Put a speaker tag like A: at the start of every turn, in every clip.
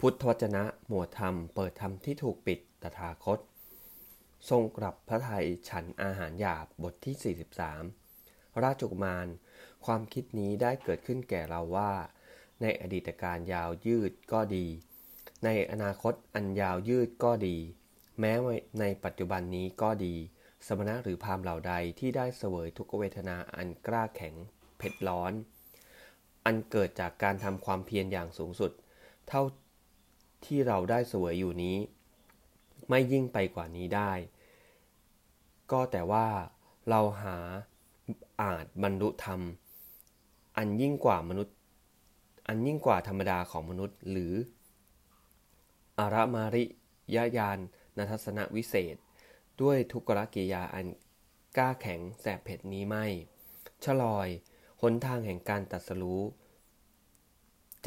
A: พุทธวจนะหมวดธรรมเปิดธรรมที่ถูกปิดตถาคต ทรงกลับพระทัยฉันอาหารหยาบบทที่ 43 ราชกุมาร ความคิดนี้ได้เกิดขึ้นแก่เราว่า ในอดีตการยาวยืดก็ดี ในอนาคตอันยาวยืดก็ดี แม้ในปัจจุบันนี้ก็ดี สมณะหรือพามเหล่าใดที่ได้เสวยทุกเวทนาอันกล้าแข็งเผ็ดร้อน อันเกิดจากการทำความเพียรอย่างสูงสุด เท่า ที่เราได้เสวยอยู่นี้ ไม่ยิ่งไปกว่านี้ได้ ก็แต่ว่าเราหาอาจบรรลุธรรม อันยิ่งกว่ามนุษย์ อันยิ่งกว่าธรรมดาของมนุษย์ หรือ อารมาริยญาณนัทสนวิเศษ ด้วยทุกขกิยาอันกล้าแข็งแสบเผ็ดนี้ไม่ ชลอยหนทางแห่งการตัดสรู้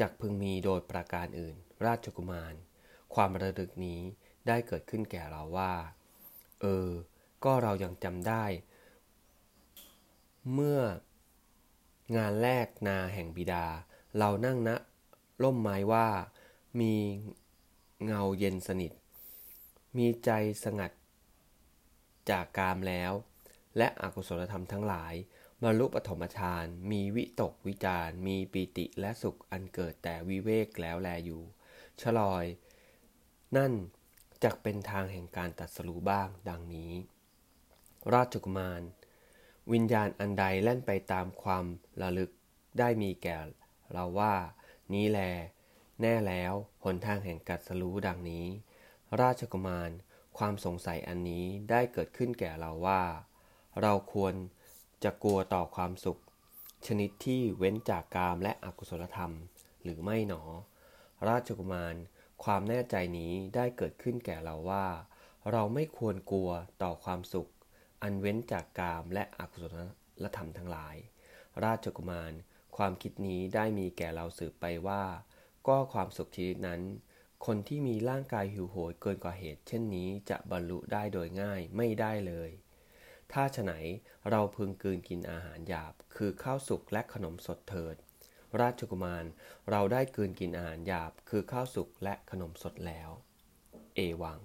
A: จักพึงมีโดยประการอื่น ราชกุมาร ความระลึกนี้ได้เกิดขึ้นแก่เราว่า เออ ก็เรายังจำได้ เมื่องานแรกนาแห่งบิดา เรานั่งณนะร่มไม้ว่า มีเงาเย็นสนิท มีใจสงัดจากกามแล้ว และอกุศลธรรมทั้งหลาย บรรลุปฐมฌาน มีวิตกวิจาร มีปีติและสุขอันเกิดแต่วิเวกแล้วแลอยู่ ชลอย นั่นจะเป็นทางแห่งการตัดสู้บ้างดังนี้ ราชกุมาร วิญญาณอันใดแล่นไปตามความระลึกได้มีแก่เราว่า นี้แล แน่แล้วหนทางแห่งกัดสรู้ดังนี้ ราชกุมาร ความสงสัยอันนี้ได้เกิดขึ้นแก่เราว่า เราควร จะกลัวต่อความสุข ชนิดที่เว้นจากกามและอกุศลธรรม หรือไม่หนอ ราชกุมาร ความแน่ใจนี้ได้เกิดขึ้นแก่เราว่า เราไม่ควรกลัวต่อความสุข อันเว้นจากกามและอกุศลธรรมทั้งหลาย ราชกุมาร ความคิดนี้ได้มีแก่เราสืบไปว่า ก็ความสุขชนิดนั้น คนที่มีร่างกายหิวโหยเกินกว่าเหตุ เช่นนี้จะบรรลุได้โดยง่ายไม่ได้เลย ถ้าฉไหนเราพึงกืนกินอาหารหยาบ คือข้าวสุกและขนมสดเถิด ราชกุมารเราได้กืนกินอาหารหยาบ คือข้าวสุกและขนมสดแล้ว เอวัง